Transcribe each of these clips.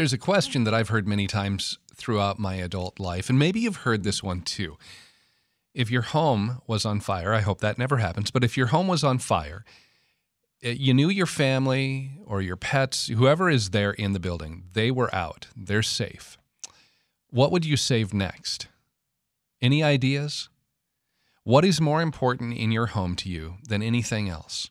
There's a question that I've heard many times throughout my adult life, and maybe you've heard this one too. If your home was on fire, I hope that never happens, but if your home was on fire, eh, you knew your family or your pets, whoever is there in the building, they were out, they're safe. What would you save next? Any ideas? What is more important in your home to you than anything else?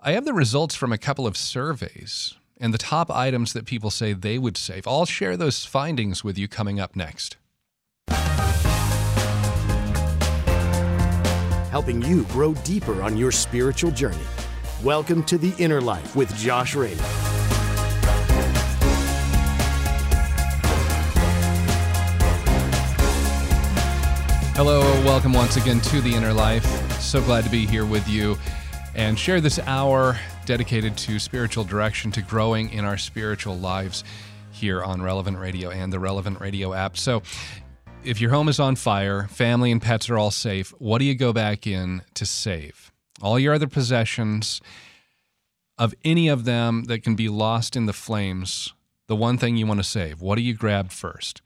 I have the results from a couple of surveys and the top items that people say they would save. I'll share those findings with you coming up next. Helping you grow deeper on your spiritual journey. Welcome to The Inner Life with Josh Raymond. Hello, welcome once again to The Inner Life. So glad to be here with you and share this hour dedicated to spiritual direction, to growing in our spiritual lives here on Relevant Radio and the Relevant Radio app. So, if your home is on fire, family and pets are all safe, what do you go back in to save? All your other possessions, of any of them that can be lost in the flames, the one thing you want to save, what do you grab first?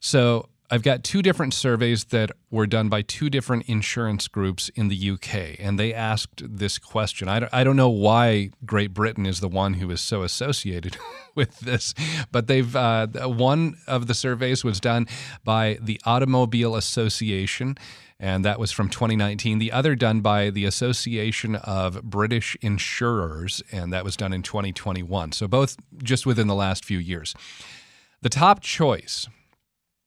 So, I've got two different surveys that were done by two different insurance groups in the UK, and they asked this question. I don't, I don't know why Great Britain is the one who is so associated with this, but they've uh, one of the surveys was done by the Automobile Association, and that was from 2019. The other done by the Association of British Insurers, and that was done in 2021. So both just within the last few years. The top choice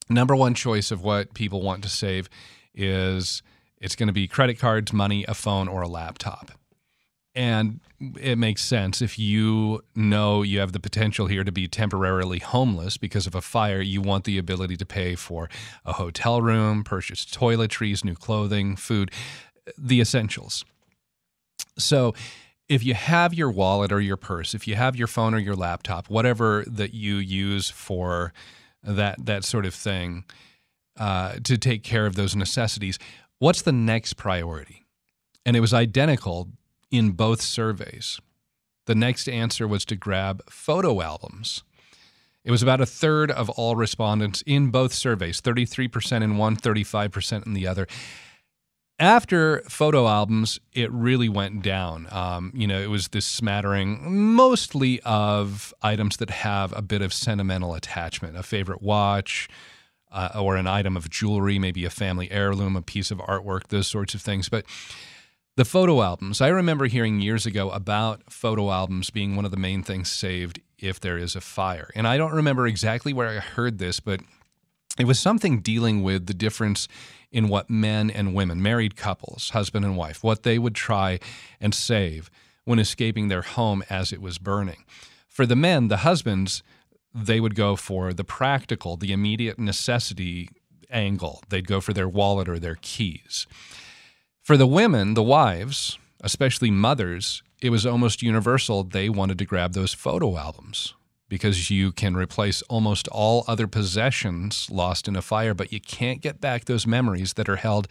number one choice of what people want to save is it's going to be credit cards, money, a phone, or a laptop. And it makes sense if you know you have the potential here to be temporarily homeless because of a fire, you want the ability to pay for a hotel room, purchase toiletries, new clothing, food, the essentials. So, if you have your wallet or your purse, if you have your phone or your laptop, whatever that you use for that that sort of thing uh, to take care of those necessities. What's the next priority? And it was identical in both surveys. The next answer was to grab photo albums. It was about a third of all respondents in both surveys 33% in one, 35% in the other. After photo albums, it really went down. Um, you know, it was this smattering mostly of items that have a bit of sentimental attachment, a favorite watch, uh, or an item of jewelry, maybe a family heirloom, a piece of artwork, those sorts of things. But the photo albums, I remember hearing years ago about photo albums being one of the main things saved if there is a fire. And I don't remember exactly where I heard this, but it was something dealing with the difference in what men and women, married couples, husband and wife, what they would try and save when escaping their home as it was burning. For the men, the husbands, they would go for the practical, the immediate necessity angle. They'd go for their wallet or their keys. For the women, the wives, especially mothers, it was almost universal. They wanted to grab those photo albums because you can replace almost all other possessions lost in a fire, but you can't get back those memories that are held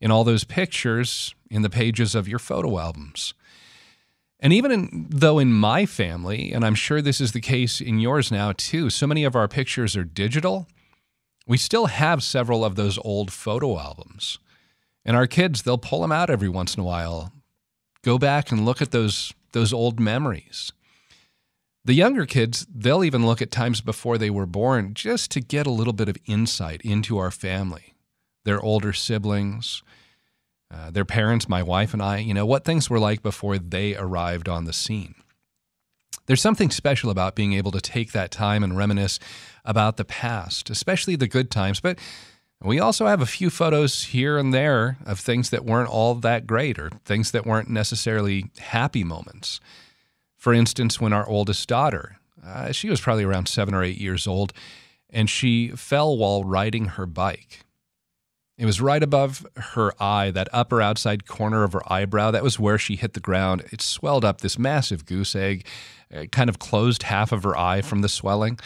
in all those pictures in the pages of your photo albums. And even in, though in my family, and I'm sure this is the case in yours now too, so many of our pictures are digital, we still have several of those old photo albums. And our kids, they'll pull them out every once in a while. Go back and look at those, those old memories. The younger kids, they'll even look at times before they were born just to get a little bit of insight into our family, their older siblings, uh, their parents, my wife and I, you know, what things were like before they arrived on the scene. There's something special about being able to take that time and reminisce about the past, especially the good times. But we also have a few photos here and there of things that weren't all that great or things that weren't necessarily happy moments. For instance, when our oldest daughter, uh, she was probably around seven or eight years old, and she fell while riding her bike. It was right above her eye, that upper outside corner of her eyebrow. That was where she hit the ground. It swelled up this massive goose egg, it kind of closed half of her eye from the swelling.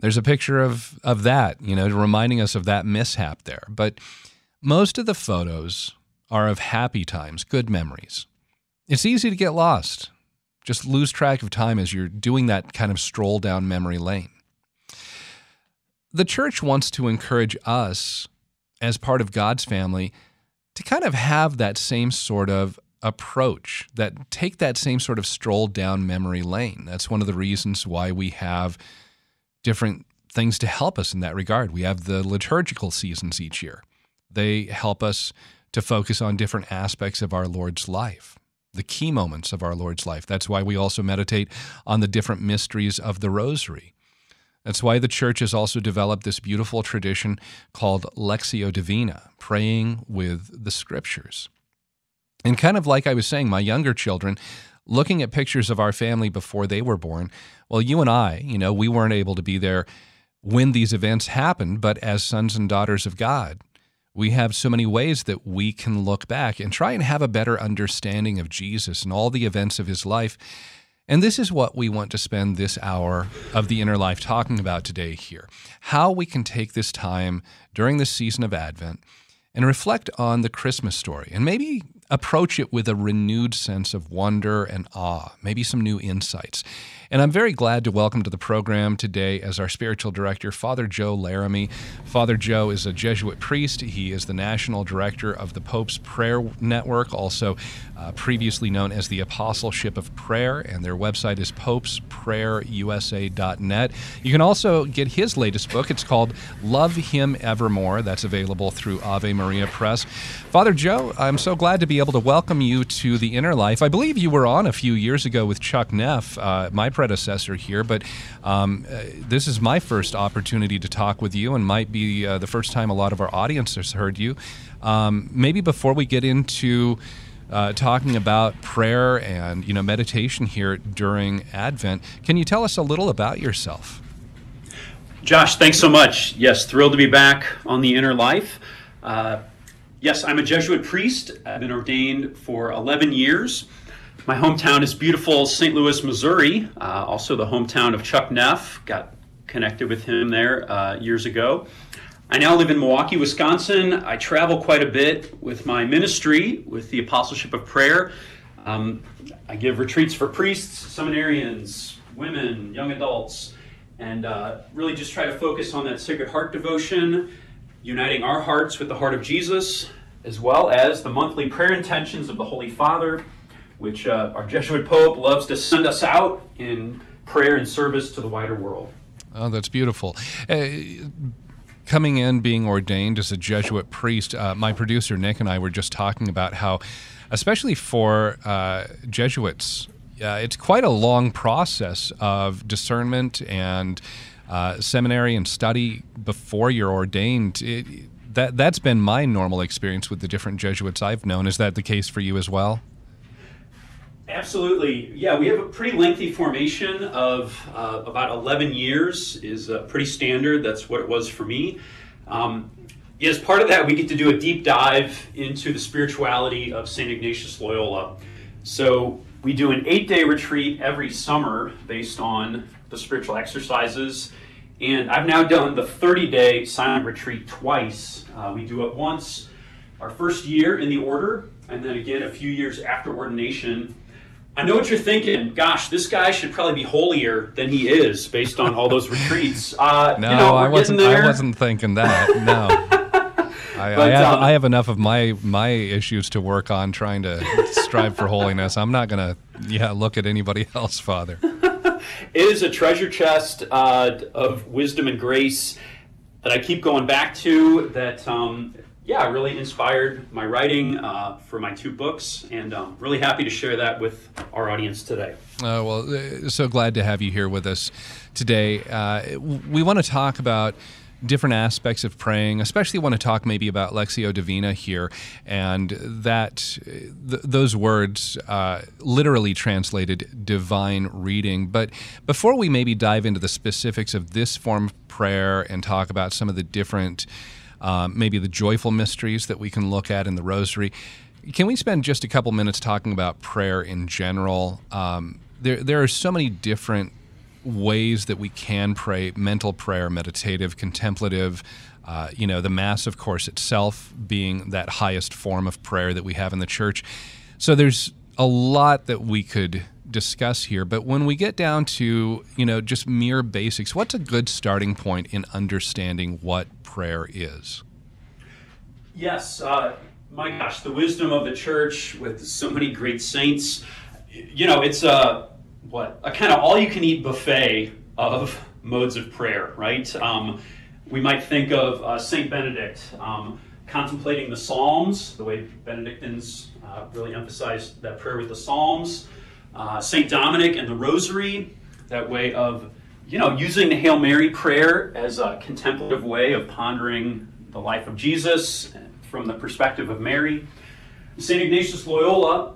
There's a picture of, of that, you know, reminding us of that mishap there. But most of the photos are of happy times, good memories. It's easy to get lost just lose track of time as you're doing that kind of stroll down memory lane. The church wants to encourage us, as part of God's family, to kind of have that same sort of approach, that take that same sort of stroll down memory lane. That's one of the reasons why we have different things to help us in that regard. We have the liturgical seasons each year. They help us to focus on different aspects of our Lord's life, the key moments of our Lord's life. That's why we also meditate on the different mysteries of the rosary. That's why the church has also developed this beautiful tradition called Lectio Divina, praying with the scriptures. And kind of like I was saying, my younger children, looking at pictures of our family before they were born, well, you and I, you know, we weren't able to be there when these events happened, but as sons and daughters of God, we have so many ways that we can look back and try and have a better understanding of Jesus and all the events of his life. And this is what we want to spend this hour of the inner life talking about today here how we can take this time during this season of Advent and reflect on the Christmas story and maybe approach it with a renewed sense of wonder and awe, maybe some new insights. And I'm very glad to welcome to the program today as our spiritual director, Father Joe Laramie. Father Joe is a Jesuit priest. He is the national director of the Pope's Prayer Network, also uh, previously known as the Apostleship of Prayer, and their website is popesprayerusa.net. You can also get his latest book. It's called Love Him Evermore. That's available through Ave Maria Press. Father Joe, I'm so glad to be able to welcome you to the Inner Life. I believe you were on a few years ago with Chuck Neff, uh, my predecessor here, but um, uh, this is my first opportunity to talk with you and might be uh, the first time a lot of our audience has heard you. Um, maybe before we get into uh, talking about prayer and you know meditation here during Advent, can you tell us a little about yourself? Josh, thanks so much. Yes, thrilled to be back on the Inner Life. Uh, yes, I'm a Jesuit priest. I've been ordained for 11 years. My hometown is beautiful St. Louis, Missouri, uh, also the hometown of Chuck Neff. Got connected with him there uh, years ago. I now live in Milwaukee, Wisconsin. I travel quite a bit with my ministry, with the Apostleship of Prayer. Um, I give retreats for priests, seminarians, women, young adults, and uh, really just try to focus on that Sacred Heart devotion, uniting our hearts with the heart of Jesus, as well as the monthly prayer intentions of the Holy Father which uh, our Jesuit Pope loves to send us out in prayer and service to the wider world. Oh, that's beautiful. Uh, coming in, being ordained as a Jesuit priest, uh, my producer Nick and I were just talking about how, especially for uh, Jesuits, uh, it's quite a long process of discernment and uh, seminary and study before you're ordained. It, that that's been my normal experience with the different Jesuits I've known. Is that the case for you as well? Absolutely. Yeah, we have a pretty lengthy formation of uh, about 11 years is uh, pretty standard. That's what it was for me. Um, as part of that, we get to do a deep dive into the spirituality of St. Ignatius Loyola. So we do an eight-day retreat every summer based on the spiritual exercises. And I've now done the 30-day silent retreat twice. Uh, we do it once our first year in the order, and then again a few years after ordination I know what you're thinking. Gosh, this guy should probably be holier than he is based on all those retreats. Uh, no, you know, I wasn't. I wasn't thinking that. No. I, but, I, have, um, I have enough of my my issues to work on trying to strive for holiness. I'm not gonna yeah look at anybody else, Father. It is a treasure chest uh, of wisdom and grace that I keep going back to. That um, yeah, really inspired my writing uh, for my two books, and I'm um, really happy to share that with our audience today. Uh, well, uh, so glad to have you here with us today. Uh, we want to talk about different aspects of praying, especially want to talk maybe about Lectio Divina here, and that th- those words uh, literally translated divine reading. But before we maybe dive into the specifics of this form of prayer and talk about some of the different um, maybe the joyful mysteries that we can look at in the Rosary. Can we spend just a couple minutes talking about prayer in general? Um, there, there are so many different ways that we can pray mental prayer, meditative, contemplative. Uh, you know, the Mass, of course, itself being that highest form of prayer that we have in the church. So there's a lot that we could discuss here. But when we get down to, you know, just mere basics, what's a good starting point in understanding what prayer is? Yes, uh, my gosh, the wisdom of the church with so many great saints. You know, it's a what a kind of all-you-can-eat buffet of modes of prayer, right? Um, we might think of uh, Saint Benedict um, contemplating the Psalms, the way Benedictines uh, really emphasize that prayer with the Psalms. Uh, Saint Dominic and the Rosary, that way of you know using the Hail Mary prayer as a contemplative way of pondering the life of Jesus from the perspective of Mary. St. Ignatius Loyola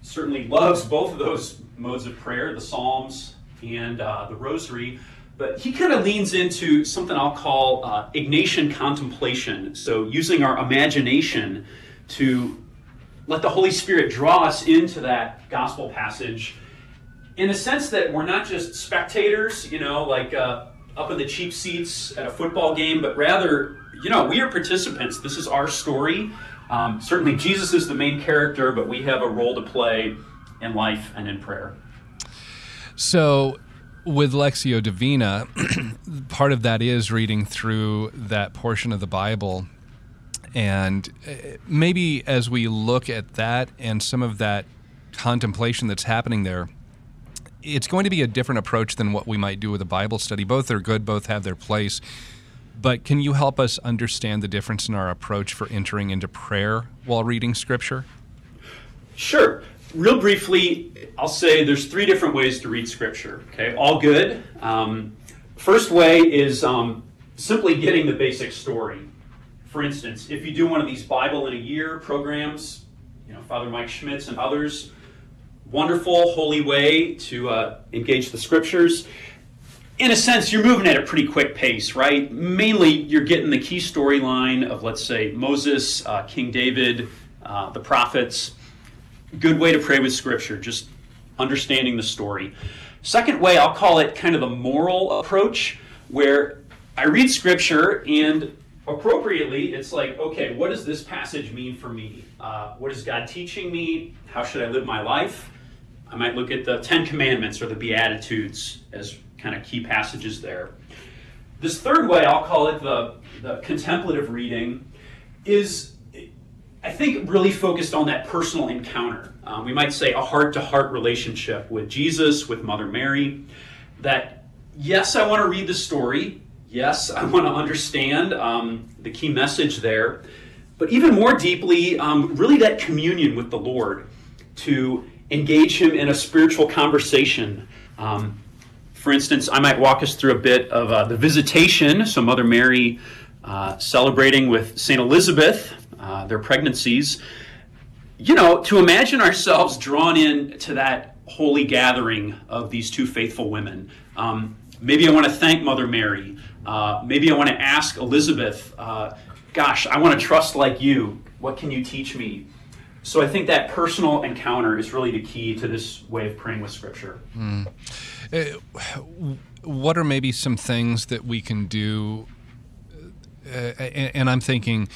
certainly loves both of those modes of prayer, the Psalms and uh, the Rosary, but he kind of leans into something I'll call uh, Ignatian contemplation. So, using our imagination to let the Holy Spirit draw us into that gospel passage in the sense that we're not just spectators, you know, like uh, up in the cheap seats at a football game, but rather you know, we are participants. This is our story. Um, certainly, Jesus is the main character, but we have a role to play in life and in prayer. So, with Lexio Divina, part of that is reading through that portion of the Bible. And uh, maybe as we look at that and some of that contemplation that's happening there, it's going to be a different approach than what we might do with a Bible study. Both are good, both have their place. But can you help us understand the difference in our approach for entering into prayer while reading Scripture? Sure. Real briefly, I'll say there's three different ways to read Scripture. Okay, all good. Um, first way is um, simply getting the basic story. For instance, if you do one of these Bible in a year programs, you know Father Mike Schmitz and others, wonderful, holy way to uh, engage the Scriptures in a sense, you're moving at a pretty quick pace, right? Mainly, you're getting the key storyline of, let's say, Moses, uh, King David, uh, the prophets. Good way to pray with Scripture, just understanding the story. Second way, I'll call it kind of the moral approach, where I read Scripture and appropriately, it's like, okay, what does this passage mean for me? Uh, what is God teaching me? How should I live my life? I might look at the Ten Commandments or the Beatitudes as kind of key passages there. This third way, I'll call it the, the contemplative reading, is I think really focused on that personal encounter. Um, we might say a heart to heart relationship with Jesus, with Mother Mary. That, yes, I want to read the story. Yes, I want to understand um, the key message there. But even more deeply, um, really that communion with the Lord to engage Him in a spiritual conversation. Um, for instance, I might walk us through a bit of uh, the visitation, so Mother Mary uh, celebrating with St. Elizabeth uh, their pregnancies. You know, to imagine ourselves drawn in to that holy gathering of these two faithful women. Um, maybe I want to thank Mother Mary. Uh, maybe I want to ask Elizabeth, uh, gosh, I want to trust like you. What can you teach me? So I think that personal encounter is really the key to this way of praying with Scripture. Mm. What are maybe some things that we can do? Uh, and I'm thinking,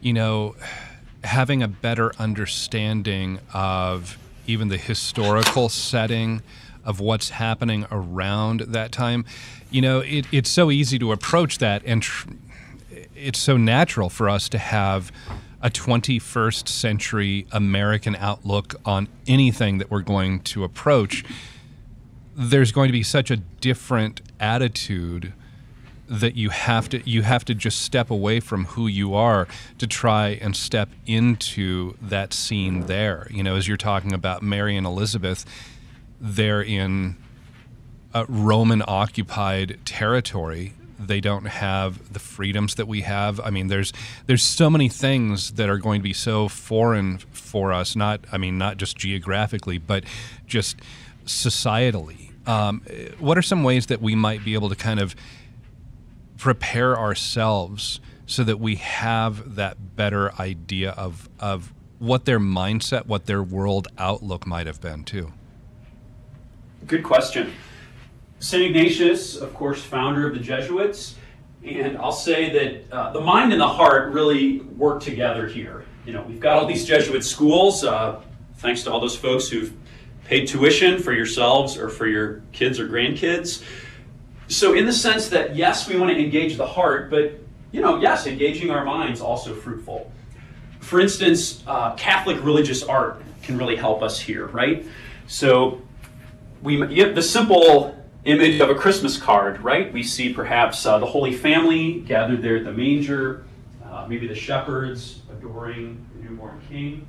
you know, having a better understanding of even the historical setting of what's happening around that time. You know, it, it's so easy to approach that, and tr- it's so natural for us to have a 21st century American outlook on anything that we're going to approach there's going to be such a different attitude that you have to you have to just step away from who you are to try and step into that scene there. You know, as you're talking about Mary and Elizabeth, they're in a Roman occupied territory. They don't have the freedoms that we have. I mean, there's there's so many things that are going to be so foreign for us. Not I mean, not just geographically, but just societally um, what are some ways that we might be able to kind of prepare ourselves so that we have that better idea of of what their mindset, what their world outlook might have been too? Good question. St. Ignatius, of course, founder of the Jesuits, and I'll say that uh, the mind and the heart really work together here. You know, we've got all these Jesuit schools, uh, thanks to all those folks who've paid tuition for yourselves or for your kids or grandkids. So, in the sense that, yes, we want to engage the heart, but, you know, yes, engaging our minds also fruitful. For instance, uh, Catholic religious art can really help us here, right? So, we the simple image of a Christmas card, right? We see perhaps uh, the Holy Family gathered there at the manger, uh, maybe the shepherds adoring the newborn King.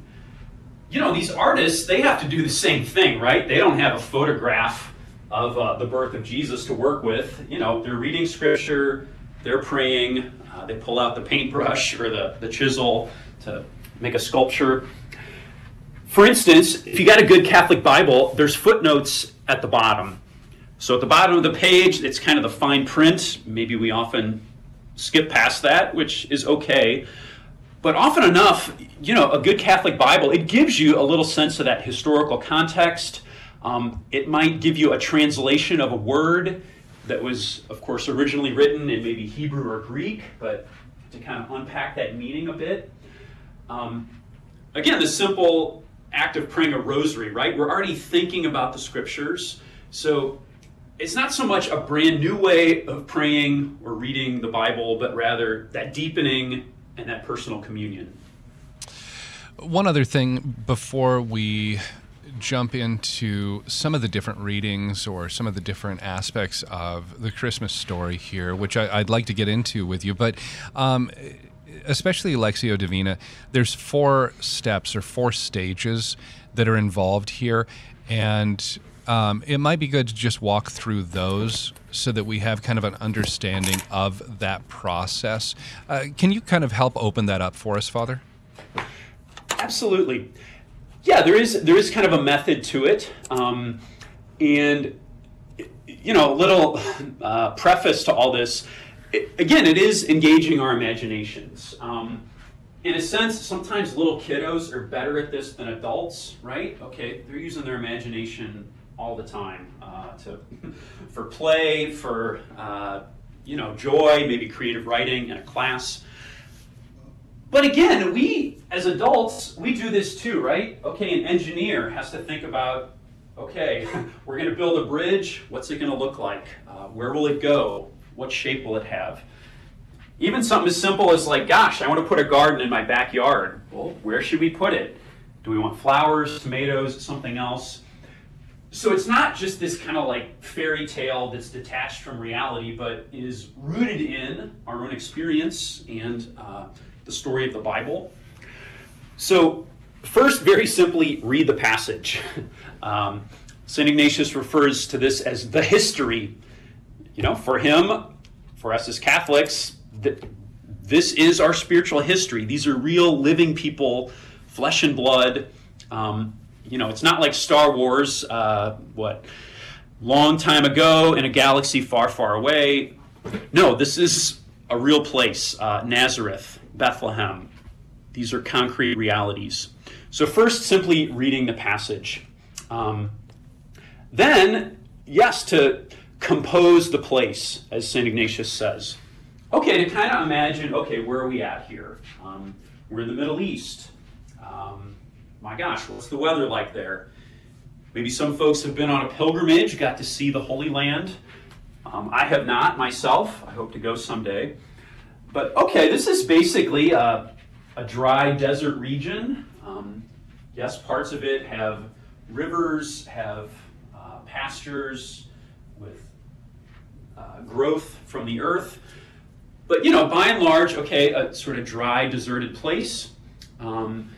You know, these artists, they have to do the same thing, right? They don't have a photograph of uh, the birth of Jesus to work with. You know, they're reading scripture, they're praying, uh, they pull out the paintbrush or the, the chisel to make a sculpture. For instance, if you got a good Catholic Bible, there's footnotes at the bottom. So at the bottom of the page, it's kind of the fine print. Maybe we often skip past that, which is okay. But often enough, you know, a good Catholic Bible, it gives you a little sense of that historical context. Um, it might give you a translation of a word that was, of course, originally written in maybe Hebrew or Greek, but to kind of unpack that meaning a bit. Um, again, the simple act of praying a rosary, right? We're already thinking about the scriptures. So it's not so much a brand new way of praying or reading the Bible, but rather that deepening and that personal communion. One other thing before we jump into some of the different readings or some of the different aspects of the Christmas story here, which I, would like to get into with you, but. Um, especially Lectio Divina, there's four steps or four stages that are involved here. And um, it might be good to just walk through those so that we have kind of an understanding of that process. Uh, can you kind of help open that up for us, Father? Absolutely. Yeah, there is there is kind of a method to it, um, and you know, a little uh, preface to all this it, again, it is engaging our imaginations. Um, in a sense, sometimes little kiddos are better at this than adults, right? Okay, they're using their imagination all the time uh, to, for play, for uh, you know, joy, maybe creative writing in a class. But again, we as adults, we do this too, right? Okay, an engineer has to think about, okay, we're going to build a bridge. What's it going to look like? Uh, where will it go? What shape will it have? Even something as simple as like, gosh, I want to put a garden in my backyard. Well, where should we put it? Do we want flowers, tomatoes, something else? So it's not just this kind of like fairy tale that's detached from reality, but is rooted in our own experience and uh, the story of the Bible. So, first, very simply, read the passage. Um, St. Ignatius refers to this as the history you know, for him, for us as Catholics, th- this is our spiritual history. These are real living people, flesh and blood. Um, you know, it's not like Star Wars, uh, what, long time ago in a galaxy far, far away. No, this is a real place uh, Nazareth, Bethlehem. These are concrete realities. So, first, simply reading the passage. Um, then, yes, to compose the place, as St. Ignatius says. Okay, to kind of imagine, okay, where are we at here? Um, we're in the Middle East. Um, my gosh, what's the weather like there? Maybe some folks have been on a pilgrimage, got to see the Holy Land. Um, I have not myself. I hope to go someday. But okay, this is basically a, a dry desert region. Um, yes, parts of it have rivers, have uh, pastures with uh, growth from the earth. But, you know, by and large, okay, a sort of dry, deserted place. Um,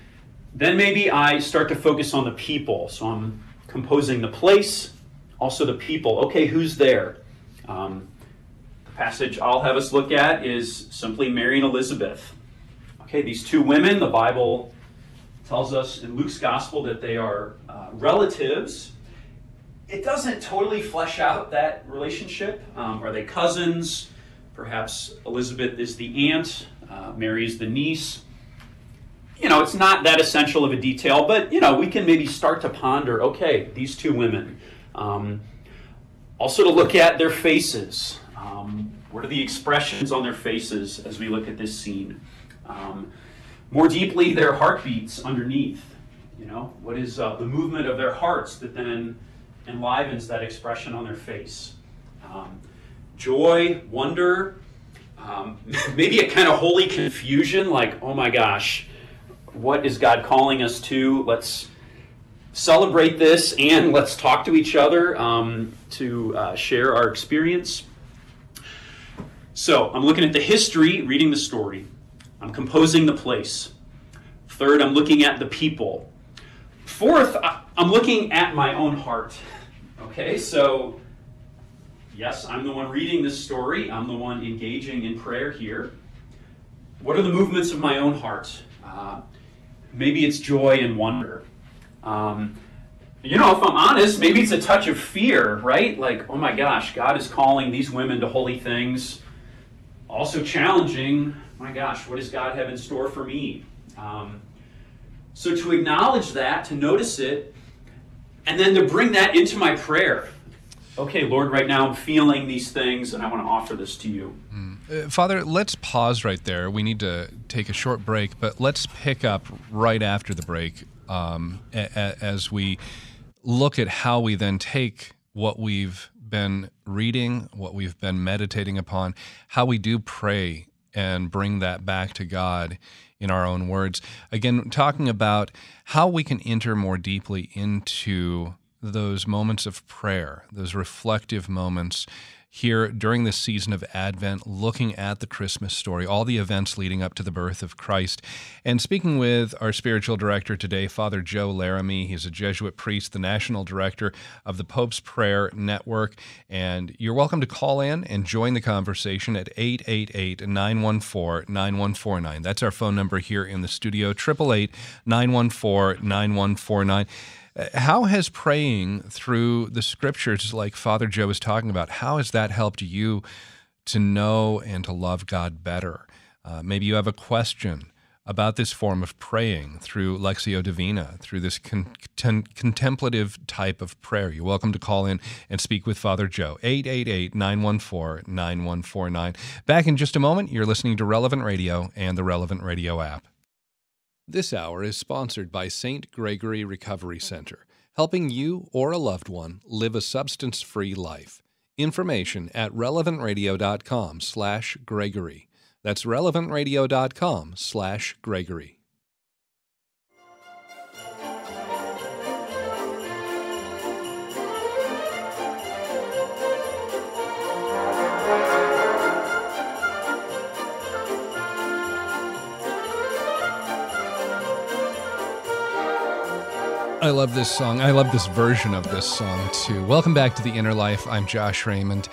then maybe I start to focus on the people. So I'm composing the place, also the people. Okay, who's there? Um, the passage I'll have us look at is simply Mary and Elizabeth. Okay, these two women, the Bible tells us in Luke's gospel that they are uh, relatives it doesn't totally flesh out that relationship. Um, are they cousins? Perhaps Elizabeth is the aunt, uh, Mary is the niece. You know, it's not that essential of a detail, but, you know, we can maybe start to ponder okay, these two women. Um, also, to look at their faces. Um, what are the expressions on their faces as we look at this scene? Um, more deeply, their heartbeats underneath. You know, what is uh, the movement of their hearts that then enlivens that expression on their face? Um, joy, wonder, um, maybe a kind of holy confusion, like, oh my gosh, what is God calling us to? Let's celebrate this and let's talk to each other um, to uh, share our experience. So, I'm looking at the history, reading the story. I'm composing the place. Third, I'm looking at the people. Fourth, I'm looking at my own heart. Okay, so yes, I'm the one reading this story, I'm the one engaging in prayer here. What are the movements of my own heart? Uh, maybe it's joy and wonder. Um, you know, if I'm honest, maybe it's a touch of fear, right? Like, oh my gosh, God is calling these women to holy things. Also challenging, my gosh, what does God have in store for me? Um, so to acknowledge that, to notice it, and then to bring that into my prayer. Okay, Lord, right now I'm feeling these things, and I want to offer this to you. Mm. Uh, Father, let's pause right there. We need to take a short break, but let's pick up right after the break um, a- a- as we look at how we then take what we've been reading, what we've been meditating upon, how we do pray and bring that back to God in our own words. Again, talking about how we can enter more deeply into those moments of prayer, those reflective moments here during this season of Advent, looking at the Christmas story, all the events leading up to the birth of Christ. And speaking with our spiritual director today, Father Joe Laramie. He's a Jesuit priest, the national director of the Pope's Prayer Network. And you're welcome to call in and join the conversation at 888 914 9149. That's our phone number here in the studio, 888 914 9149. How has praying through the scriptures, like Father Joe was talking about, how has that helped you to know and to love God better? Uh, maybe you have a question about this form of praying through Lectio Divina, through this con- contemplative type of prayer. You're welcome to call in and speak with Father Joe, 888 914 9149. Back in just a moment, you're listening to Relevant Radio and the Relevant Radio app. This hour is sponsored by St. Gregory Recovery Center, helping you or a loved one live a substance-free life. Information at relevantradio.com/gregory. That's relevantradio.com/gregory. I love this song. I love this version of this song too. Welcome back to the Inner Life. I'm Josh Raymond,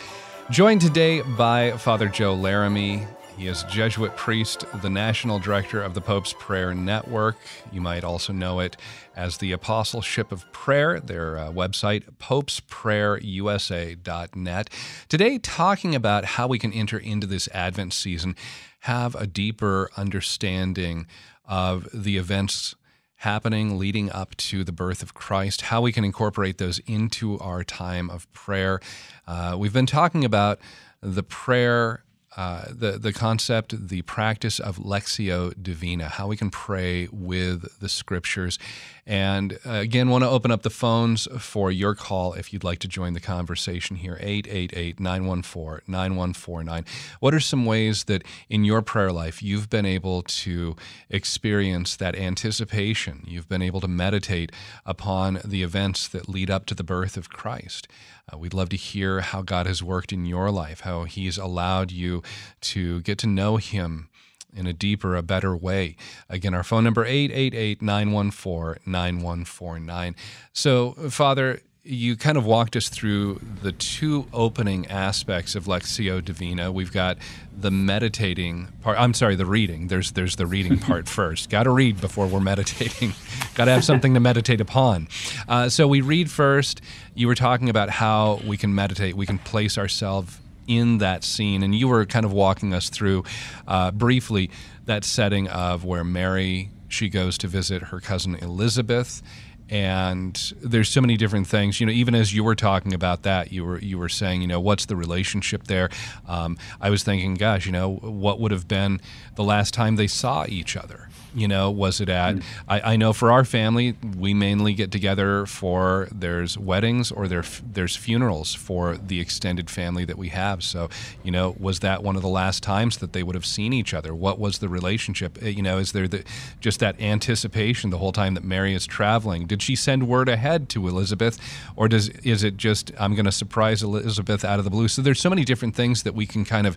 joined today by Father Joe Laramie. He is Jesuit priest, the national director of the Pope's Prayer Network. You might also know it as the Apostleship of Prayer, their uh, website, popesprayerusa.net. Today, talking about how we can enter into this Advent season, have a deeper understanding of the events happening leading up to the birth of Christ, how we can incorporate those into our time of prayer. Uh, we've been talking about the prayer uh, the the concept, the practice of lectio divina, how we can pray with the scriptures, and uh, again, want to open up the phones for your call if you'd like to join the conversation here. 888-914-9149. What are some ways that in your prayer life you've been able to experience that anticipation? You've been able to meditate upon the events that lead up to the birth of Christ. Uh, we'd love to hear how God has worked in your life, how He's allowed you to get to know Him in a deeper, a better way. Again, our phone number 888-914-9149. So, Father, you kind of walked us through the two opening aspects of Lectio Divina. We've got the meditating part. I'm sorry, the reading. There's there's the reading part first. Got to read before we're meditating. Got to have something to meditate upon. Uh, so we read first. You were talking about how we can meditate. We can place ourselves in that scene, and you were kind of walking us through uh, briefly that setting of where Mary she goes to visit her cousin Elizabeth and there's so many different things. You know even as you were talking about that you were you were saying you know what's the relationship there? Um, i was thinking gosh you know what would have been the last time they saw each other you know was it at? Mm. I, I, know for our family we mainly get together for there's weddings or there there's funerals for the extended family that we have. So you know was that one of the last times that they would have seen each other? What was the relationship? Uh, you know is there the, just that anticipation the whole time that mary is traveling? Did she send word ahead to elizabeth or does is it just i'm going to surprise elizabeth out of the blue? So there's so many different things that we can kind of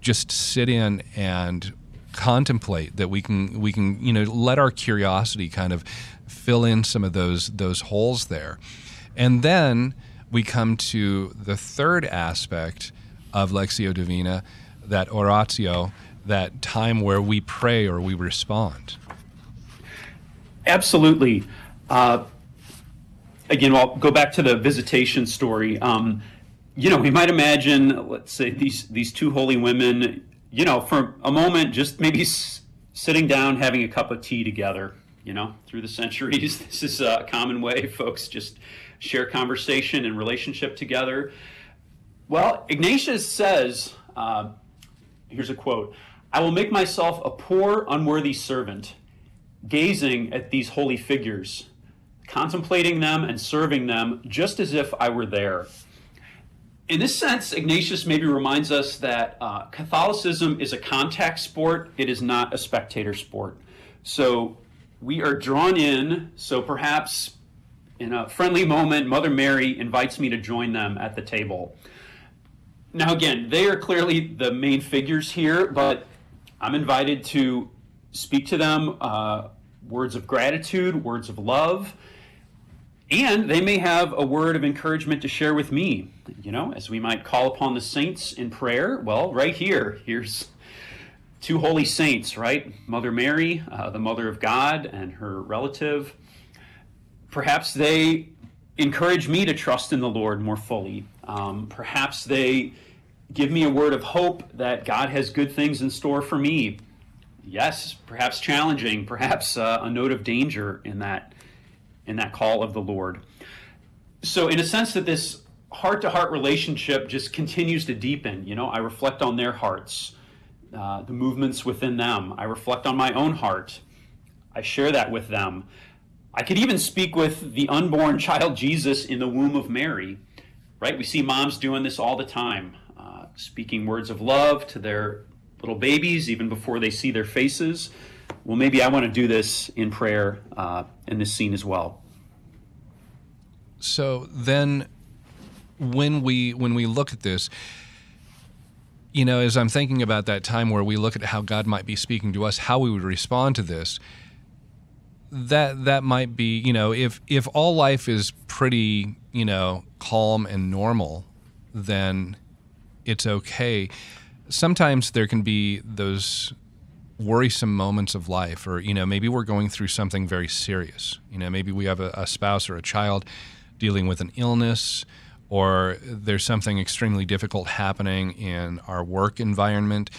just sit in and contemplate that we can we can you know let our curiosity kind of fill in some of those those holes there. And then we come to the third aspect of lectio divina that oratio that time where we pray or we respond. Absolutely. Uh, again i'll go back to the visitation story. Um, you know we might imagine let's say these these two holy women you know, for a moment, just maybe s- sitting down, having a cup of tea together. You know, through the centuries, this is a common way folks just share conversation and relationship together. Well, Ignatius says, uh, here's a quote I will make myself a poor, unworthy servant, gazing at these holy figures, contemplating them and serving them just as if I were there in this sense, Ignatius maybe reminds us that uh, Catholicism is a contact sport, it is not a spectator sport. So we are drawn in, so perhaps in a friendly moment, Mother Mary invites me to join them at the table. Now, again, they are clearly the main figures here, but I'm invited to speak to them uh, words of gratitude, words of love and they may have a word of encouragement to share with me, you know, as we might call upon the saints in prayer. Well, right here, here's two holy saints, right? Mother Mary, uh, the Mother of God, and her relative. Perhaps they encourage me to trust in the Lord more fully. Um, perhaps they give me a word of hope that God has good things in store for me. Yes, perhaps challenging, perhaps uh, a note of danger in that in that call of the Lord. So, in a sense, that this heart to heart relationship just continues to deepen. You know, I reflect on their hearts, uh, the movements within them. I reflect on my own heart. I share that with them. I could even speak with the unborn child Jesus in the womb of Mary, right? We see moms doing this all the time, uh, speaking words of love to their little babies even before they see their faces well, maybe I want to do this in prayer uh, in this scene as well. So then, when we when we look at this, you know, as I'm thinking about that time where we look at how God might be speaking to us, how we would respond to this, that that might be, you know, if if all life is pretty, you know, calm and normal, then it's okay. Sometimes there can be those worrisome moments of life or you know maybe we're going through something very serious. You know maybe we have a, a, spouse or a child dealing with an illness or there's something extremely difficult happening in our work environment.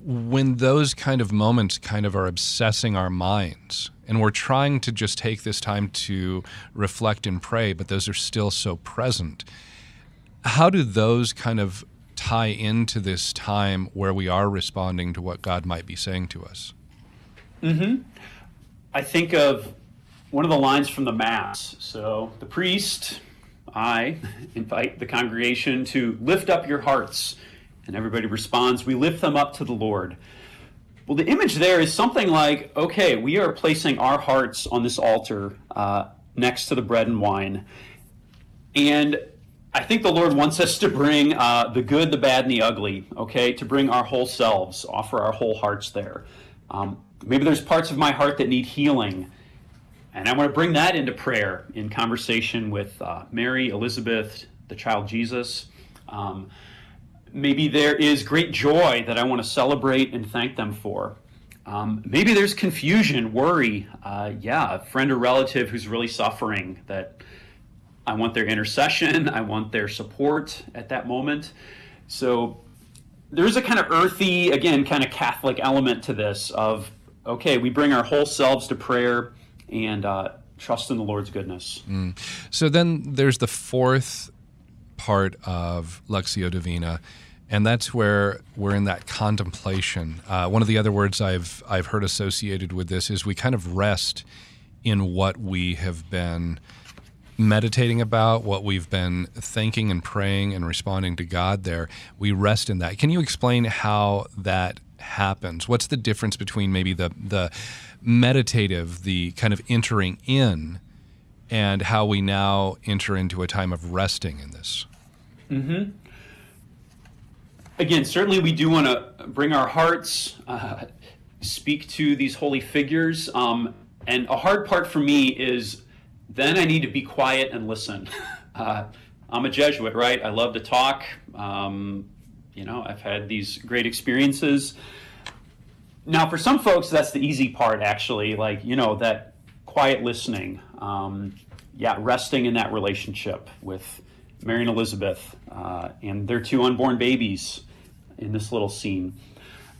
When those kind of moments kind of are obsessing our minds and we're trying to just take this time to reflect and pray but those are still so present how do those kind of tie into this time where we are responding to what God might be saying to us? Mm-hmm. I think of one of the lines from the Mass. So the priest, I invite the congregation to lift up your hearts. And everybody responds, We lift them up to the Lord. Well, the image there is something like okay, we are placing our hearts on this altar uh, next to the bread and wine. And I think the Lord wants us to bring uh, the good, the bad, and the ugly, okay? To bring our whole selves, offer our whole hearts there. Um, maybe there's parts of my heart that need healing. And I want to bring that into prayer in conversation with uh, Mary, Elizabeth, the child Jesus. Um, maybe there is great joy that I want to celebrate and thank them for. Um, maybe there's confusion, worry. Uh, yeah, a friend or relative who's really suffering that I want their intercession. I want their support at that moment. So there's a kind of earthy, again, kind of Catholic element to this of, okay, we bring our whole selves to prayer and uh, trust in the Lord's goodness. Mm. So then there's the fourth part of Lectio Divina, and that's where we're in that contemplation. Uh, one of the other words I've I've heard associated with this is we kind of rest in what we have been meditating about, what we've been thinking and praying and responding to God there. We rest in that. Can you explain how that happens? What's the difference between maybe the the meditative, the kind of entering in, and how we now enter into a time of resting in this? Mm-hmm. Again, certainly we do want to bring our hearts, uh, speak to these holy figures. Um, and a hard part for me is then I need to be quiet and listen. Uh, I'm a Jesuit, right? I love to talk. Um, you know, I've had these great experiences. Now, for some folks, that's the easy part, actually. Like, you know, that quiet listening. Um, yeah, resting in that relationship with Mary and Elizabeth uh, and their two unborn babies in this little scene.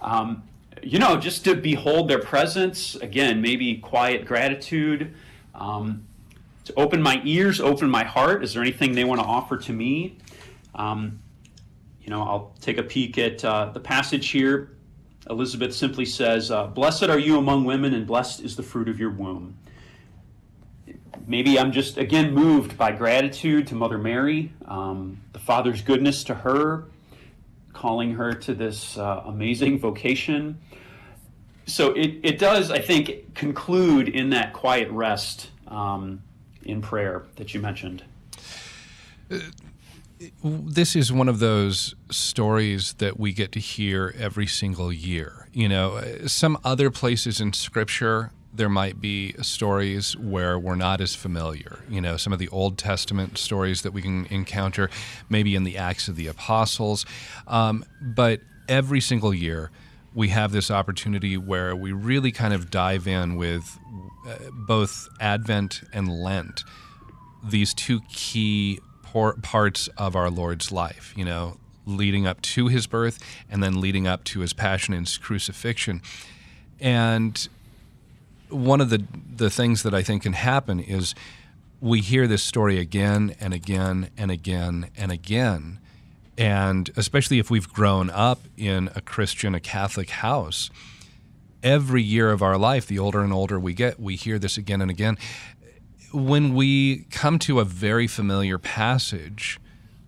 Um, you know, just to behold their presence, again, maybe quiet gratitude. Um, to open my ears, open my heart. Is there anything they want to offer to me? Um, you know, I'll take a peek at uh, the passage here. Elizabeth simply says, uh, Blessed are you among women, and blessed is the fruit of your womb. Maybe I'm just, again, moved by gratitude to Mother Mary, um, the Father's goodness to her, calling her to this uh, amazing vocation. So it, it does, I think, conclude in that quiet rest. Um, in prayer that you mentioned? this is one of those stories that we get to hear every single year. You know, some other places in Scripture, there might be stories where we're not as familiar. You know, some of the Old Testament stories that we can encounter, maybe in the Acts of the Apostles. Um, but every single year, we have this opportunity where we really kind of dive in with uh, both Advent and Lent, these two key parts of our Lord's life, you know, leading up to his birth and then leading up to his passion and his crucifixion. And one of the, the things that I think can happen is we hear this story again and again and again and again. And especially if we've grown up in a Christian, a Catholic house, every year of our life, the older and older we get, we hear this again and again. When we come to a very familiar passage,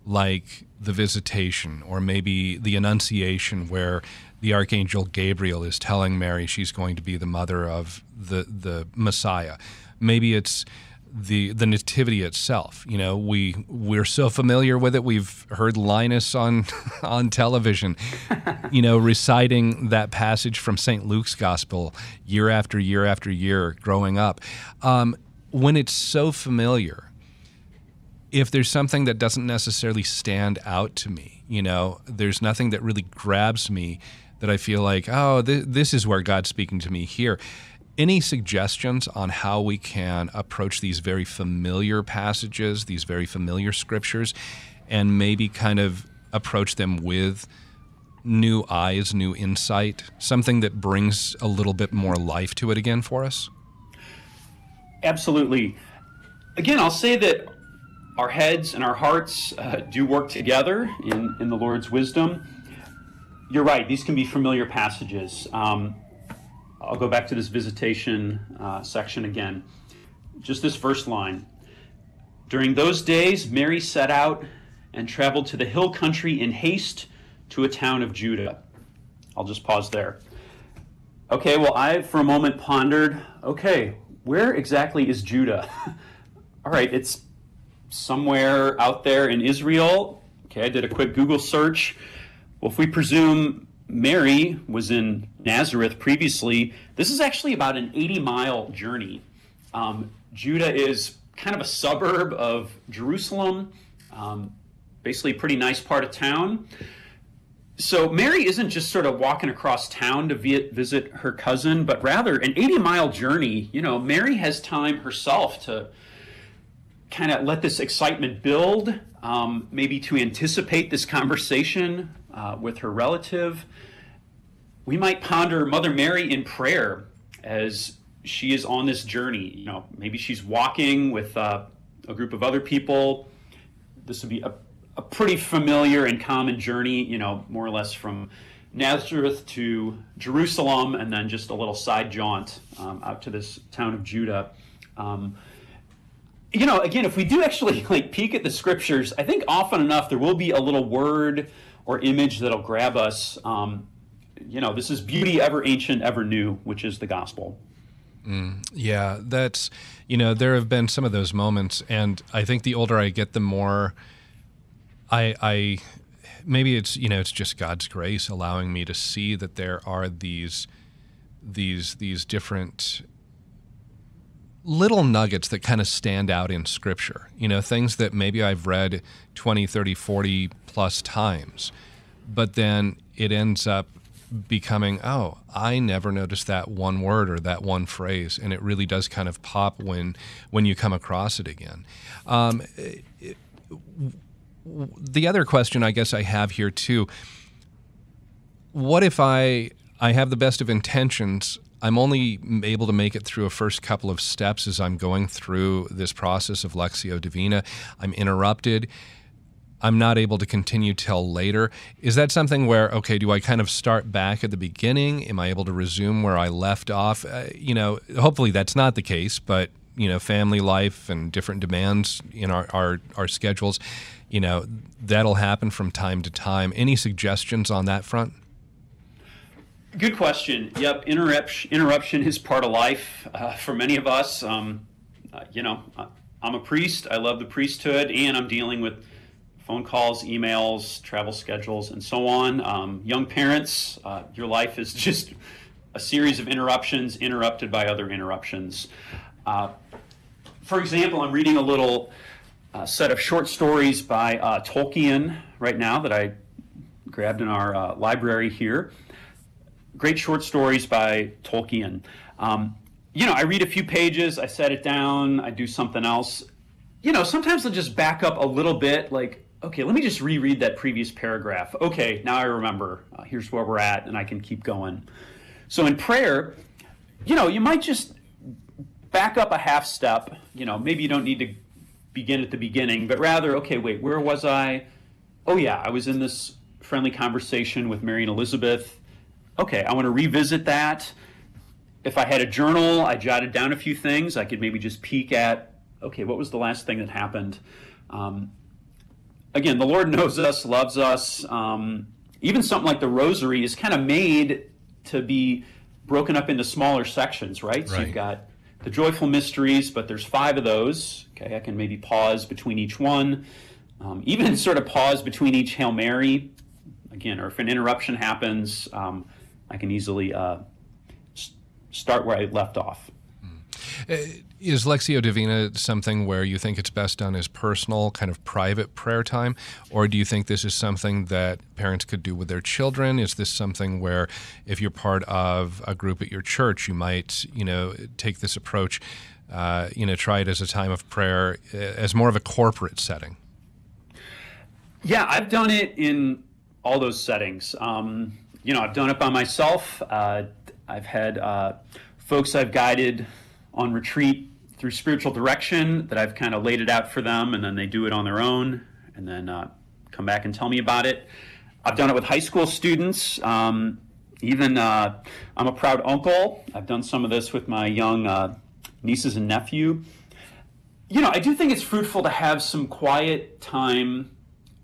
like the visitation, or maybe the Annunciation, where the Archangel Gabriel is telling Mary she's going to be the mother of the, the Messiah. Maybe it's the the nativity itself. You know, we we're so familiar with it. We've heard Linus on on television, you know, reciting that passage from St. Luke's Gospel year after year after year growing up. Um, when it's so familiar, if there's something that doesn't necessarily stand out to me, you know, there's nothing that really grabs me that I feel like, oh, th- this is where God's speaking to me here any suggestions on how we can approach these very familiar passages, these very familiar scriptures, and maybe kind of approach them with new eyes, new insight, something that brings a little bit more life to it again for us? Absolutely. Again, I'll say that our heads and our hearts uh, do work together in, in the Lord's wisdom. You're right, these can be familiar passages. Um, I'll go back to this visitation uh, section again. Just this first line. During those days, Mary set out and traveled to the hill country in haste to a town of Judah. I'll just pause there. Okay, well, I for a moment pondered okay, where exactly is Judah? All right, it's somewhere out there in Israel. Okay, I did a quick Google search. Well, if we presume Mary was in Nazareth previously. This is actually about an 80 mile journey. Um, Judah is kind of a suburb of Jerusalem, um, basically a pretty nice part of town. So Mary isn't just sort of walking across town to visit her cousin, but rather an 80 mile journey. You know, Mary has time herself to kind of let this excitement build, um, maybe to anticipate this conversation uh, with her relative. We might ponder Mother Mary in prayer as she is on this journey. You know, maybe she's walking with uh, a group of other people. This would be a, a pretty familiar and common journey, you know, more or less from Nazareth to Jerusalem, and then just a little side jaunt um, out to this town of Judah. Um, you know, again, if we do actually like peek at the scriptures, I think often enough there will be a little word or image that'll grab us. Um, you know, this is beauty ever ancient, ever new, which is the gospel. Mm, yeah, that's, you know, there have been some of those moments, and I think the older I get, the more I, I, maybe it's, you know, it's just God's grace allowing me to see that there are these, these, these different little nuggets that kind of stand out in scripture, you know, things that maybe I've read 20, 30, 40 plus times, but then it ends up becoming, oh, I never noticed that one word or that one phrase, and it really does kind of pop when when you come across it again. Um, the other question I guess I have here too. What if I I have the best of intentions? I'm only able to make it through a first couple of steps as I'm going through this process of Lectio Divina. I'm interrupted I'm not able to continue till later. Is that something where, okay, do I kind of start back at the beginning? Am I able to resume where I left off? Uh, you know, hopefully that's not the case, but, you know, family life and different demands in our, our, our schedules, you know, that'll happen from time to time. Any suggestions on that front? Good question. Yep, interruption, is part of life uh, for many of us. Um, uh, you know, I'm a priest. I love the priesthood, and I'm dealing with phone calls, emails, travel schedules, and so on. Um, young parents, uh, your life is just a series of interruptions interrupted by other interruptions. Uh, for example, I'm reading a little uh, set of short stories by uh, Tolkien right now that I grabbed in our library here. Great short stories by Tolkien. Um, you know, I read a few pages, I set it down, I do something else. You know, sometimes I'll just back up a little bit, like okay, let me just reread that previous paragraph. Okay, now I remember. Uh, here's where we're at, and I can keep going. So in prayer, you know, you might just back up a half step. You know, maybe you don't need to begin at the beginning, but rather, okay, wait, where was I? Oh, yeah, I was in this friendly conversation with Mary and Elizabeth. Okay, I want to revisit that. If I had a journal, I jotted down a few things. I could maybe just peek at, okay, what was the last thing that happened? Um, again, the Lord knows us, loves us. Um, even something like the rosary is kind of made to be broken up into smaller sections, right? right? So you've got the joyful mysteries, but there's five of those. Okay, I can maybe pause between each one, um, even sort of pause between each Hail Mary. Again, or if an interruption happens, um, I can easily uh, start where I left off. Mm. Is Lectio Divina something where you think it's best done as personal, kind of private prayer time? Or do you think this is something that parents could do with their children? Is this something where if you're part of a group at your church, you might, you know, take this approach, uh, you know, try it as a time of prayer uh, as more of a corporate setting? Yeah, I've done it in all those settings. Um, you know, I've done it by myself. Uh, I've had uh, folks I've guided on retreat through spiritual direction that I've kind of laid it out for them, and then they do it on their own, and then uh, come back and tell me about it. I've done it with high school students. Um, even uh, I'm a proud uncle. I've done some of this with my young uh, nieces and nephew. You know, I do think it's fruitful to have some quiet time,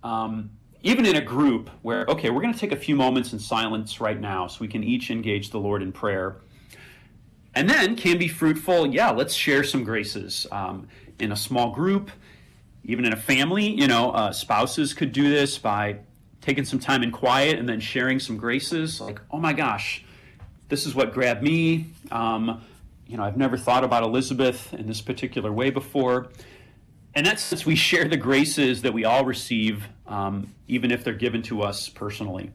um, even in a group where, okay, we're going to take a few moments in silence right now so we can each engage the Lord in prayer and then can be fruitful. Yeah, let's share some graces um, in a small group, even in a family. You know, uh, spouses could do this by taking some time in quiet and then sharing some graces. Like, oh my gosh, this is what grabbed me. Um, you know, I've never thought about Elizabeth in this particular way before. And that's since we share the graces that we all receive, um, even if they're given to us personally.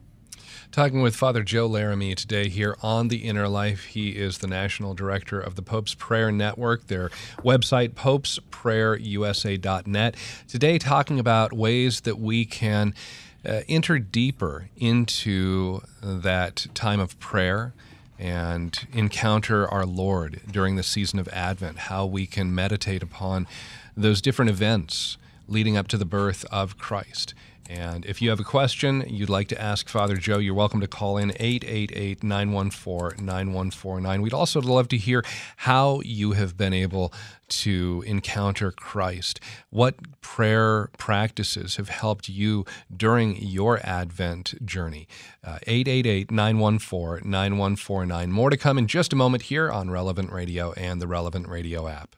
Talking with Father Joe Laramie today here on The Inner Life. He is the national director of the Pope's Prayer Network, their website, popesprayerusa.net. Today, talking about ways that we can uh, enter deeper into that time of prayer. and encounter our Lord during the season of Advent, how we can meditate upon those different events leading up to the birth of Christ. And if you have a question you'd like to ask Father Joe, you're welcome to call in 888 914 9149. We'd also love to hear how you have been able to encounter Christ. What prayer practices have helped you during your Advent journey? Uh, 888 914 9149. More to come in just a moment here on Relevant Radio and the Relevant Radio app.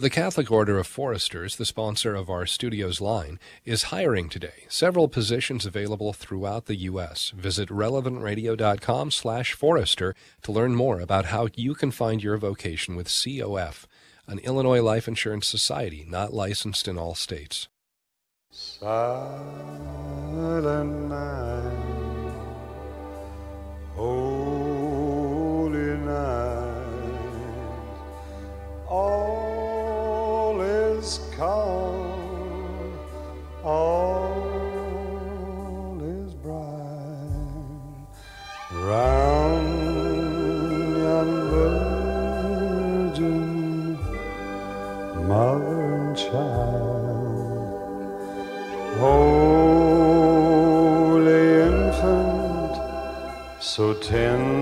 The Catholic Order of Foresters, the sponsor of our studio's line, is hiring today. Several positions available throughout the U.S. Visit relevantradio.com slash forester to learn more about how you can find your vocation with COF, an Illinois Life Insurance Society not licensed in all states. Silent night, holy night, all all is bright. Round yon virgin, mother and child, holy infant, so tender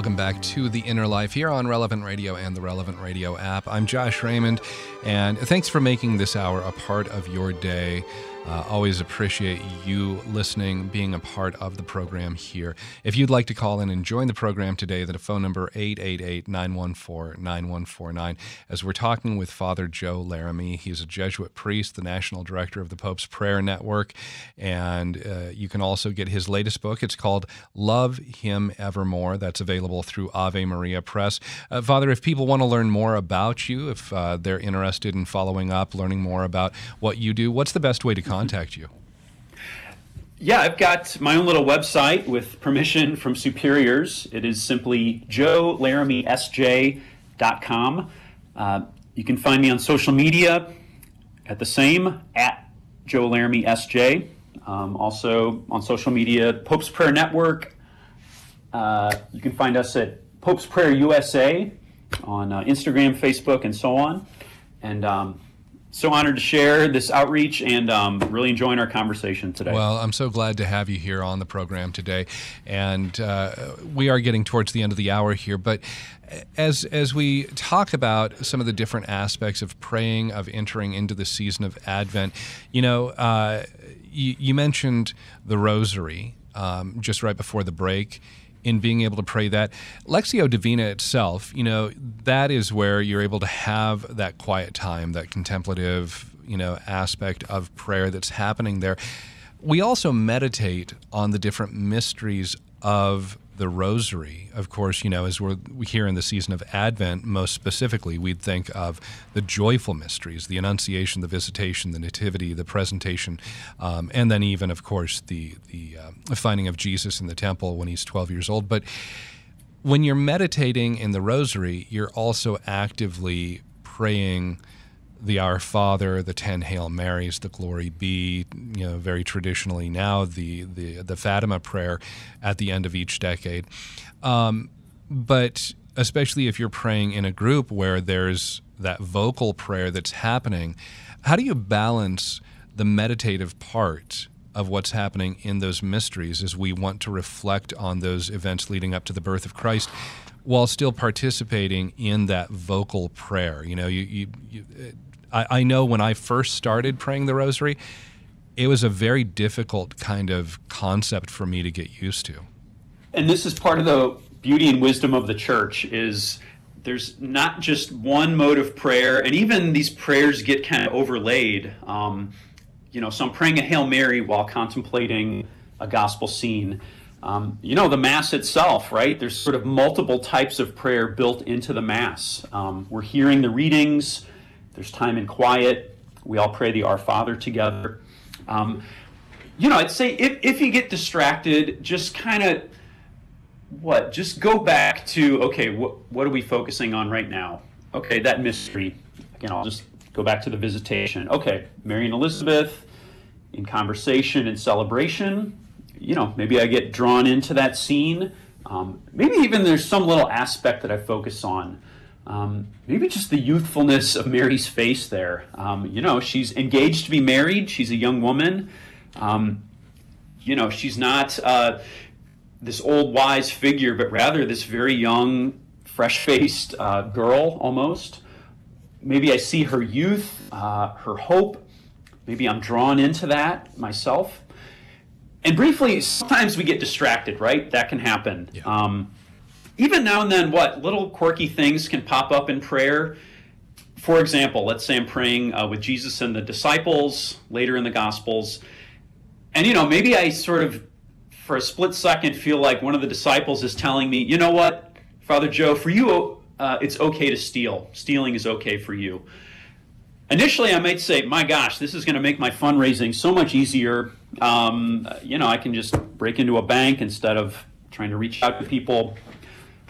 Welcome back to The Inner Life here on Relevant Radio and the Relevant Radio app. I'm Josh Raymond, and thanks for making this hour a part of your day. Uh, always appreciate you listening, being a part of the program here. If you'd like to call in and join the program today, the phone number 888-914-9149. As we're talking with Father Joe Laramie, he's a Jesuit priest, the national director of the Pope's Prayer Network, and uh, you can also get his latest book. It's called Love Him Evermore. That's available through Ave Maria Press. Uh, Father, if people want to learn more about you, if uh, they're interested in following up, learning more about what you do, what's the best way to contact you? Yeah, I've got my own little website with permission from superiors. It is simply joelaramiesj.com. Uh, you can find me on social media at the same, at Joe Laramie SJ. Um, also on social media, Pope's Prayer Network. Uh, you can find us at Pope's Prayer USA on uh, Instagram, Facebook, and so on. And um, so honored to share this outreach and um, really enjoying our conversation today. Well, I'm so glad to have you here on the program today, and uh, we are getting towards the end of the hour here. But as as we talk about some of the different aspects of praying, of entering into the season of Advent, you know, uh, you, you mentioned the Rosary um, just right before the break in being able to pray that. Lectio Divina itself, you know, that is where you're able to have that quiet time, that contemplative, you know, aspect of prayer that's happening there. We also meditate on the different mysteries of the rosary. Of course, you know, as we're here in the season of Advent, most specifically, we'd think of the joyful mysteries, the Annunciation, the Visitation, the Nativity, the Presentation, um, and then even, of course, the the uh, finding of Jesus in the temple when he's 12 years old. But when you're meditating in the rosary, you're also actively praying the Our Father, the ten Hail Marys, the Glory Be, you know, very traditionally now the the the Fatima prayer at the end of each decade. Um, but especially if you're praying in a group where there's that vocal prayer that's happening, how do you balance the meditative part of what's happening in those mysteries as we want to reflect on those events leading up to the birth of Christ? While still participating in that vocal prayer, you know, you, you, you I, I know when I first started praying the rosary, it was a very difficult kind of concept for me to get used to. and this is part of the beauty and wisdom of the church is there's not just one mode of prayer and even these prayers get kind of overlaid. Um, you know so i'm praying a hail mary while contemplating a gospel scene. Um, you know the mass itself right? There's sort of multiple types of prayer built into the mass. Um, we're hearing the readings there's time in quiet we all pray the our father together Um, you know, I'd say if, if you get distracted, just kind of what? Just go back to okay, what what are we focusing on right now? Okay, that mystery. Again, I'll just go back to the visitation. Okay, Mary and Elizabeth in conversation and celebration. You know, maybe I get drawn into that scene. Um, maybe even there's some little aspect that I focus on. Um, maybe just the youthfulness of Mary's face there. Um, you know, she's engaged to be married. She's a young woman. Um, you know, she's not uh, this old wise figure, but rather this very young, fresh faced uh, girl almost. Maybe I see her youth, uh, her hope. Maybe I'm drawn into that myself. And briefly, sometimes we get distracted, right? That can happen. Yeah. Even now and then, what little quirky things can pop up in prayer? For example, let's say I'm praying uh, with Jesus and the disciples later in the Gospels. And, you know, maybe I sort of, for a split second, feel like one of the disciples is telling me, you know what, Father Joe, for you, uh, it's okay to steal. Stealing is okay for you. Initially, I might say, my gosh, this is going to make my fundraising so much easier. Um, you know, I can just break into a bank instead of trying to reach out to people.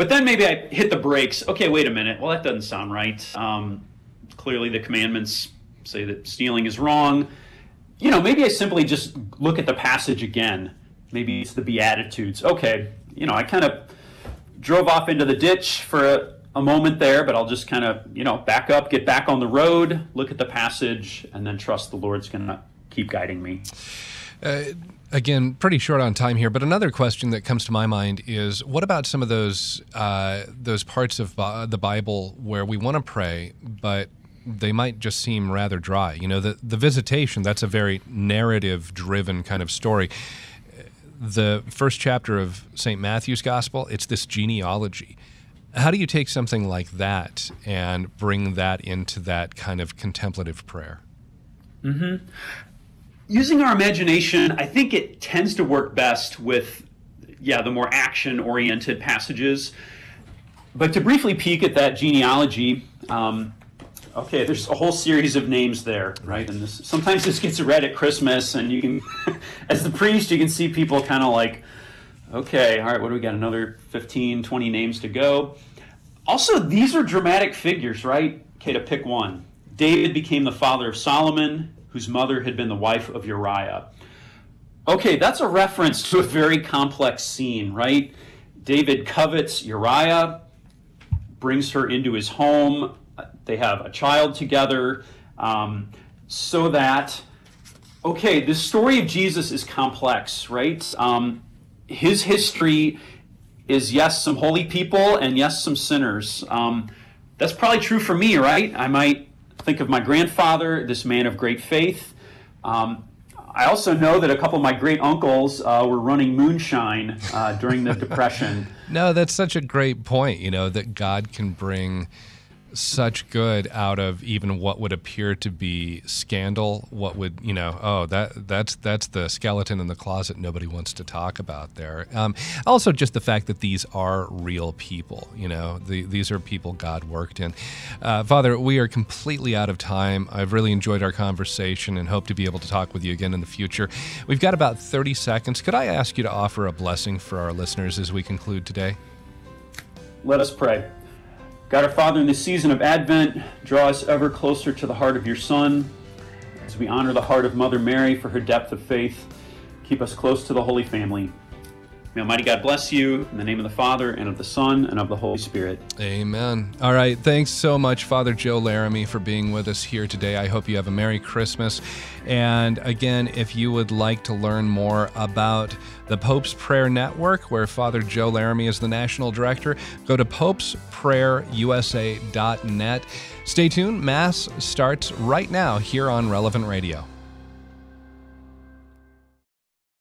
But then maybe I hit the brakes. Okay, wait a minute. Well, that doesn't sound right. Um, clearly, the commandments say that stealing is wrong. You know, maybe I simply just look at the passage again. Maybe it's the Beatitudes. Okay, you know, I kind of drove off into the ditch for a, a moment there, but I'll just kind of, you know, back up, get back on the road, look at the passage, and then trust the Lord's going to keep guiding me. Uh, again, pretty short on time here, but another question that comes to my mind is: What about some of those uh, those parts of the Bible where we want to pray, but they might just seem rather dry? You know, the the visitation that's a very narrative driven kind of story. The first chapter of St. Matthew's Gospel, it's this genealogy. How do you take something like that and bring that into that kind of contemplative prayer? Using our imagination, I think it tends to work best with, yeah, the more action oriented passages. But to briefly peek at that genealogy, um, okay, there's a whole series of names there, right? And this, sometimes this gets read at Christmas, and you can, as the priest, you can see people kind of like, okay, all right, what do we got? Another 15, 20 names to go. Also, these are dramatic figures, right? Okay, to pick one. David became the father of Solomon, whose mother had been the wife of Uriah. Okay, that's a reference to a very complex scene, right? David covets Uriah, brings her into his home. They have a child together, um, so that, okay, the story of Jesus is complex, right? Um, his history is, yes, some holy people and, yes, some sinners. Um, that's probably true for me, right? I might think of my grandfather, this man of great faith. Um, I also know that a couple of my great uncles uh, were running moonshine uh, during the Depression. No, that's such a great point, you know, that God can bring such good out of even what would appear to be scandal what would you know oh that that's that's the skeleton in the closet nobody wants to talk about there. Um, also just the fact that these are real people you know the, these are people god worked in. Uh, father we are completely out of time. I've really enjoyed our conversation and hope to be able to talk with you again in the future. We've got about 30 seconds. Could i ask you to offer a blessing for our listeners as we conclude today? Let us pray. God our Father, in this season of Advent, draw us ever closer to the heart of your Son. As we honor the heart of Mother Mary for her depth of faith, keep us close to the Holy Family. May Almighty God bless you in the name of the Father, and of the Son, and of the Holy Spirit. Amen. All right. Thanks so much, Father Joe Laramie, for being with us here today. I hope you have a Merry Christmas. And again, if you would like to learn more about the Pope's Prayer Network, where Father Joe Laramie is the national director, go to popesprayerusa.net. Stay tuned. Mass starts right now here on Relevant Radio.